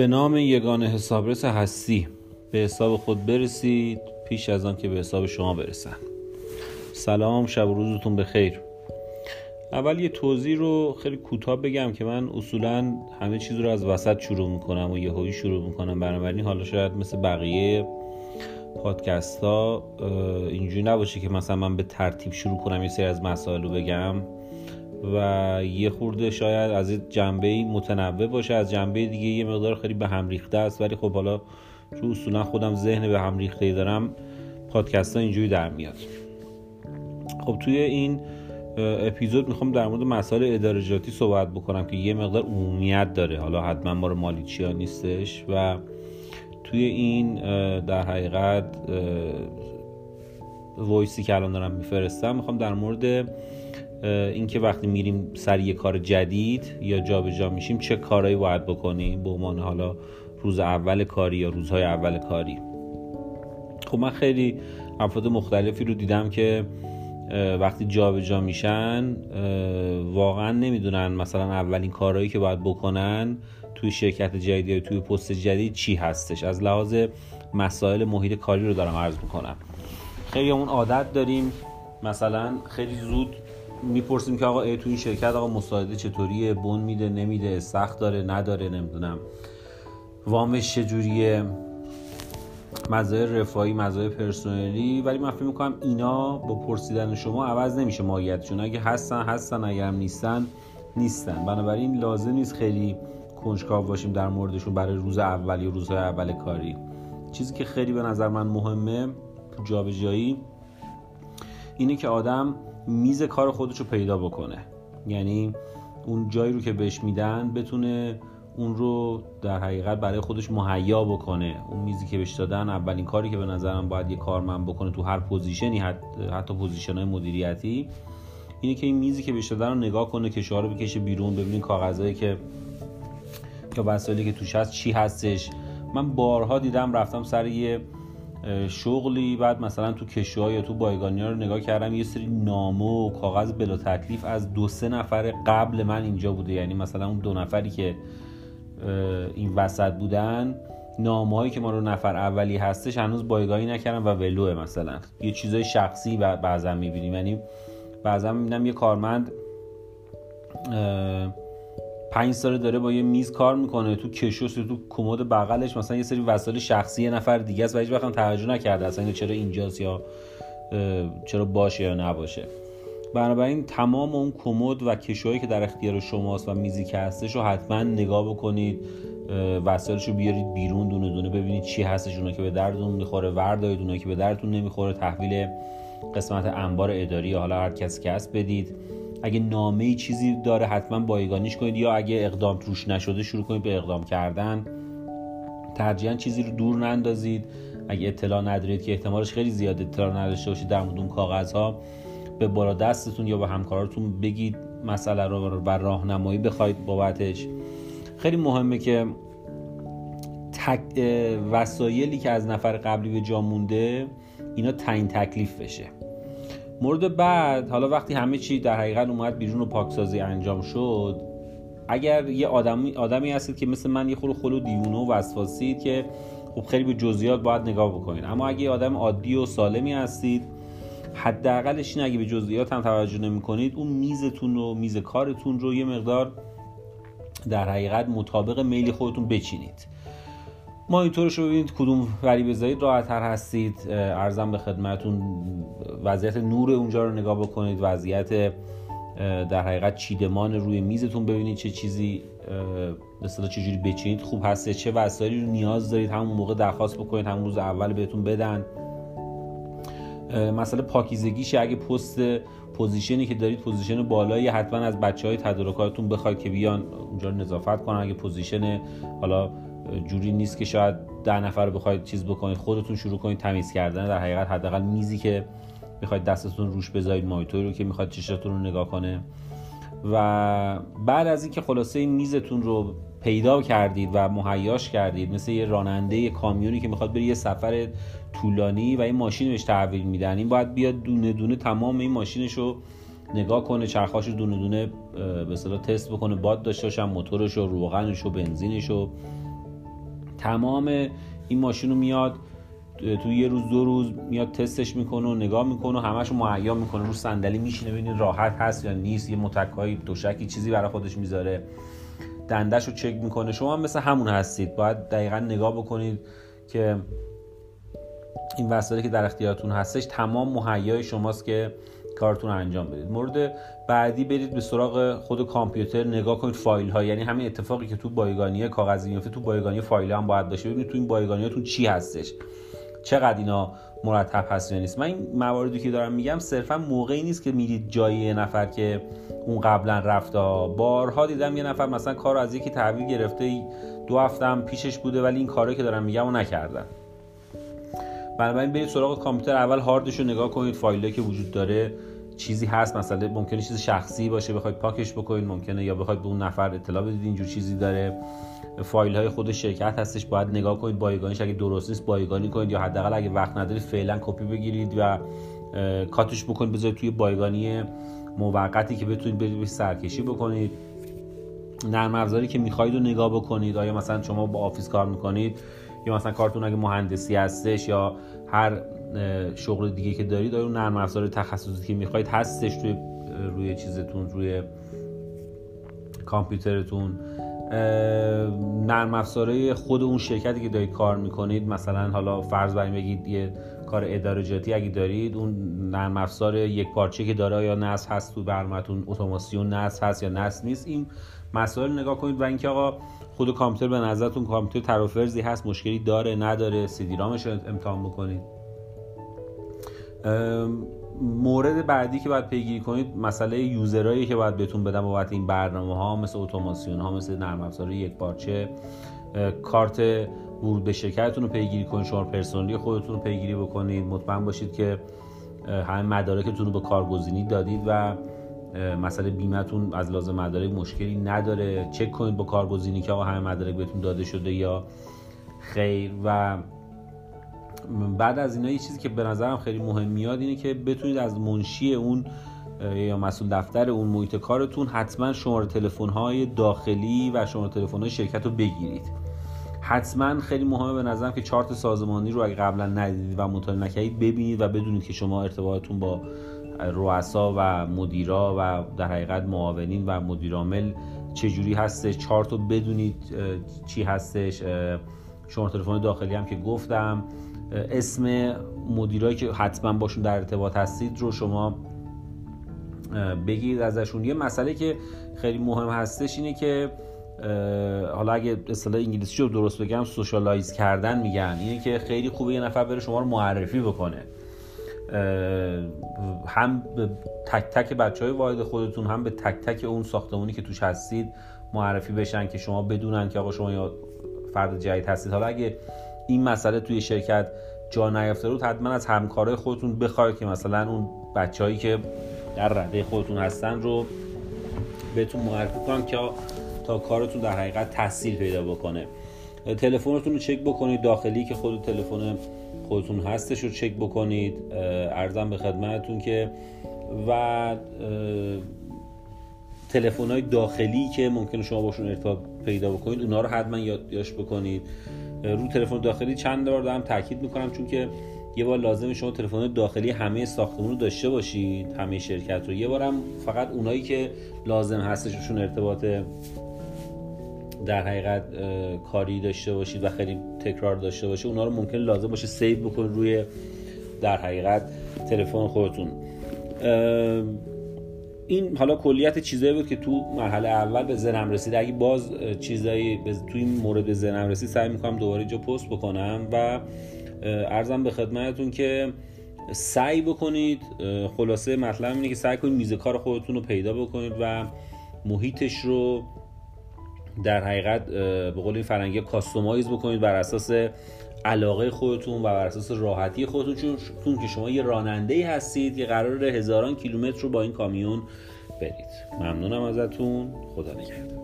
به نام یگان حسابرس هستی. به حساب خود برسید پیش از آن که به حساب شما برسن سلام شب و روزتون بخیر. اول یه توضیح رو خیلی کوتاه بگم که من اصولا همه چیز رو از وسط شروع می‌کنم و هایی شروع می‌کنم. بنابراین حالا شاید مثل بقیه پادکست ها اینجوری نباشه که مثلا من به ترتیب شروع کنم یه سری از مسائل رو بگم. و یه خورده شاید از جنبه متنوع باشه. از جنبه دیگه یه مقدار خیلی به هم ریخته است. ولی خب حالا چون اصولا خودم ذهن به هم ریخته دارم پادکست ها اینجوری در میاد. خب توی این اپیزود می‌خوام در مورد مسائل ادارجاتی صحبت بکنم که یه مقدار عمومیت داره. حالا حتما ما رو مالیچی ها نیستش و توی این در حقیقت وایسی که الان دارم میفرستم می‌خوام در مورد اینکه وقتی میریم سر یه کار جدید یا جابجا جا میشیم چه کارهایی باید بکنیم؟ به عنوان حالا روز اول کاری یا روزهای اول کاری. خب من خیلی افراد مختلفی رو دیدم که وقتی جابجا جا میشن واقعا نمی‌دونن مثلا اولین کارهایی که باید بکنن توی شرکت جدید یا توی پست جدید چی هستش. از لحاظ مسائل محیط کاری رو دارم عرض می‌کنم. خیلی اون عادت داریم. مثلا خیلی زود می‌پرسیم که آقا ای تو این شرکت آقا مساعده چطوریه؟ بون میده نمیده سخت داره نداره نمی‌دونم. وامش چجوریه؟ مزایای رفاهی مزایای پرسنلی. ولی من فکر می‌کنم اینا با پرسیدن شما عوض نمیشه ماهیتشون. اگه هستن هستن اگر نیستن نیستن. بنابراین لازم نیست خیلی کنجکاو باشیم در موردشون برای روز اول یا روزهای اول کاری. چیزی که خیلی به نظر من مهمه جابجایی اینه که آدم میز کار خودش رو پیدا بکنه. یعنی اون جایی رو که بهش میدن بتونه اون رو در حقیقت برای خودش مهیا بکنه. اون میزی که بهش دادن اولین کاری که به نظرم باید یه کارمند بکنه تو هر position ی حتی position های مدیریتی اینه که این میزی که بهش دادن رو نگاه کنه که رو بکشه بیرون ببینین کاغذایی که یا وسایلی که توش هست چی هستش. من بارها دیدم رفتم سر یه شغلی بعد مثلا تو کشوها یا تو بایگانی رو نگاه کردم یه سری نامه و کاغذ بلا تکلیف از دو سه نفر قبل من اینجا بوده. یعنی مثلا اون دو نفری که این وسط بودن نامه هایی که ما رو نفر اولی هستش هنوز بایگانی نکردم و ولوه مثلا. یه چیزای شخصی بعضا می‌بینیم. یعنی بعضا می‌بینم یه کارمند پنج ساله داره با یه میز کار می‌کنه تو کشوس تو کمد بغلش مثلا یه سری وسایل شخصی یه نفر دیگه است و هیچ وقت توجه نکرده اصلا چرا اینجاست یا چرا باشه یا نباشه. بنابراین تمام اون کمد و کشوهایی که در اختیار شماست و میزی که هستش رو حتما نگاه بکنید. وسایلش رو بیارید بیرون دونه دونه ببینید چی هستش اونا که به دردتون می‌خوره وردارید اونایی که به دردتون نمی‌خوره تحویل قسمت انبار اداری حالا هر کسی که هست بدید. اگه نامه چیزی داره حتما بایگانیش کنید. یا اگه اقدام توش نشده شروع کنید به اقدام کردن. ترجیحاً چیزی رو دور نندازید. اگه اطلاع ندارید که احتمالش خیلی زیاد اطلاع نداشته باشید در مورد اون کاغذها به بالا دستتون یا به همکاراتون بگید مسئله رو بر راهنمایی بخواید بابتش. خیلی مهمه که تک وسایلی که از نفر قبلی به جا مونده اینا تعیین تکلیف بشه. مورد بعد حالا وقتی همه چی در حقیقت اومد بیرون و پاکسازی انجام شد اگر یه آدمی آدمی هستید که مثل من یه خورو خلو دیونه و وسواسید که خب خیلی به جزئیات باید نگاه بکنید اما اگه یه آدم عادی و سالمی هستید حداقلش این اگه به جزئیات هم توجه نمی کنید اون میزتون رو میز کارتون رو یه مقدار در حقیقت مطابق میل خودتون بچینید. مانیتورش رو ببینید کدوم وری بذارید راحت تر هستید ارزم به خدمتون وضعیت نور اونجا رو نگاه بکنید. وضعیت در حقیقت چیدمان روی میزتون ببینید چه چیزی مثلا چجوری بچینید. خوب هسته چه وسایلی رو نیاز دارید همون موقع درخواست بکنید همون روز اول بهتون بدن. مسئله پاکیزگیش اگه پست position ی که دارید position بالایی حتما از بچه های تدارکاتون بخواید که بیان اونجا نظافت کنن. اگه position حالا جوری نیست که شاید ده نفر رو بخواید چیز بکنید خودتون شروع کنید تمیز کردن. در حقیقت حداقل میزی که می‌خواید دستتون روش بذارید مانیتوری رو که می‌خواید چشاتون رو نگاه کنه. و بعد از اینکه خلاصه این میزتون رو پیدا کردید و مهیاش کردید مثل یه راننده یه کامیونی که می‌خواد بره یه سفر طولانی و این ماشین بهش تحویل میدن این باید بیاد دونه دونه تمام این ماشینش رو نگاه کنه چرخاش رو دونه دونه به تست بکنه باد داشته باشن موتورش و روغنش و بنزینش و تمام این ماشین رو میاد تو یه روز دو روز میاد تستش می‌کنه و نگاه می‌کنه و همش معیا می‌کنه. رو صندلی میشینه ببینید راحت هست یا نیست یه متکای دوشکی چیزی برای خودش می‌ذاره. دندش رو چک می‌کنه. شما هم مثل همون هستید. باید دقیقا نگاه بکنید که این وسایلی که در اختیارتون هستش تمام مهیای شماست که کارتون انجام بدید. مورد بعدی برید به سراغ خود کامپیوتر نگاه کنید فایل ها یعنی همین اتفاقی که تو بایگانی کاغذی میفته تو بایگانی فایل هم باید باشه ببینید تو این بایگانیاتون چی هستش. چقدر اینا مرتب هست یا نیست. من این مواردی که دارم میگم صرفا موقعی نیست که میرید جای یه نفر که اون قبلا رفته. بارها دیدم یه نفر مثلا کار از یکی تحویل گرفته. دو هفتم پیشش بوده ولی این کاری که دارم میگم رو نکردن. بنابراین برید سراغ کامپیوتر. اول هاردش رو نگاه کنید فایلی که وجود داره. چیزی هست مثلا ممکنه چیز شخصی باشه بخواید پاکش بکنید ممکنه یا بخواید به اون نفر اطلاع بدید اینجور چیزی داره. فایل های خود شرکت هستش باید نگاه کنید بایگانیش اگه درست نیست بایگانی کنید یا حداقل اگه وقت ندارید فعلا کپی بگیرید و کاتش بکنید بذارید توی بایگانی موقتی که بتونید برید سرکشی بکنید. نرم افزاری که می‌خواید رو نگاه بکنید. آیا مثلا شما با Office کار می‌کنید؟ یا مثلا کارتون اگه مهندسی هستش یا هر شغل دیگه که دارید آیا نرم افزار تخصصی که می‌خواید هستش توی روی چیزتون روی کامپیوترتون؟ نرم افزاره خود اون شرکتی که دارید کار می‌کنید مثلا حالا فرض بریم بگید یه کار اداره اگه دارید اون نرم افزار یک پارچه که داره یا نصب هست تو برنامه‌تون اتوماسیون نصب هست یا نصب نیست این مسائل نگاه کنید و اینکه آقا خود کامپیوتر به نظرتون کامپیوتر ترافرزی هست مشکلی داره نداره سیدی رامش رو امتحان بکنید. مورد بعدی که باید پیگیری کنید مسئله یوزرایی که باید بهتون بدم بابت این برنامه ها مثل اتوماسیون ها مثل نرم افزار یک پارچه کارت ورود به شرکتتون رو پیگیری کنید شما پرسنلی خودتون رو پیگیری بکنید. مطمئن باشید که همه مدارکتون رو به کارگزینی دادید و مسئله بیمتون از لازم مدارک مشکلی نداره. چک کنید با کارگزینی که آقا همه مدارک بهتون داده شده یا خیر و بعد از اینا یه چیزی که به نظرم خیلی مهم میاد اینه که بتونید از منشی اون یا مسئول دفتر اون محیط کارتون حتما شماره تلفن های داخلی و شماره تلفن های شرکت رو بگیرید. حتما خیلی مهمه به نظرم که چارت سازمانی رو اگه قبلا ندیدید و مطالعه نکردید ببینید و بدونید که شما ارتباطتون با رؤسا و مدیرا و در حقیقت معاونین و مدیرعامل چجوری هستش. چارت رو بدونید چی هستش. شماره تلفن داخلی هم که گفتم. اسم مدیرایی که حتما باشون در ارتباط هستید رو شما بگید ازشون. یه مسئله که خیلی مهم هستش اینه که حالا اگه اصطلاح انگلیسی رو درست بگم سوشالایز کردن میگن. اینه که خیلی خوبه یه نفر بره شما رو معرفی بکنه. هم به تک تک بچه های واحد خودتون هم به تک تک اون ساختمونی که توش هستید معرفی بشن که شما بدونن که آقا شما یا فرد جدید هستید. حالا اگه این مسئله توی شرکت جا نیافته رو حتما از همکارای خودتون بخواید که مثلا اون بچههایی که در رده خودتون هستن رو بهتون معرفی کنم که تا کارتون در حقیقت تحصیل پیدا بکنه. تلفنتون رو چک بکنید. داخلی که خود تلفن خودتون هستش رو چک بکنید. ارزم به خدمتتون که و تلفن های داخلی که ممکنه شما باشون ارتباط پیدا بکنید اونا رو حتما یادداشت بکنید. رو تلفن داخلی چند بار دارم تاکید می‌کنم چون که یه بار لازم شما تلفن داخلی همه ساختمون رو داشته باشید همه شرکت رو. یه بارم فقط اونایی که لازم هستششون ارتباط در حقیقت کاری داشته باشید و خیلی تکرار داشته باشه اونا رو ممکن لازم باشه سیو بکنید روی در حقیقت تلفن خودتون. این حالا کلیت چیزایی بود که تو مرحله اول به ذهنم رسید. اگه باز چیزایی تو این مورد به ذهنم رسید سعی می‌کنم دوباره اینجا پست بکنم و ارزم به خدمتتون که سعی بکنید خلاصه مطلب اینه که سعی کنید میز کار خودتون رو پیدا بکنید و محیطش رو در حقیقت به قول این فرنگی کاستومایز بکنید بر اساس علاقه خودتون و بر اساس راحتی خودتون. چون که شما یه راننده هستید که قرار هزاران کیلومتر رو با این کامیون برید ممنونم ازتون. خدا نگهدار.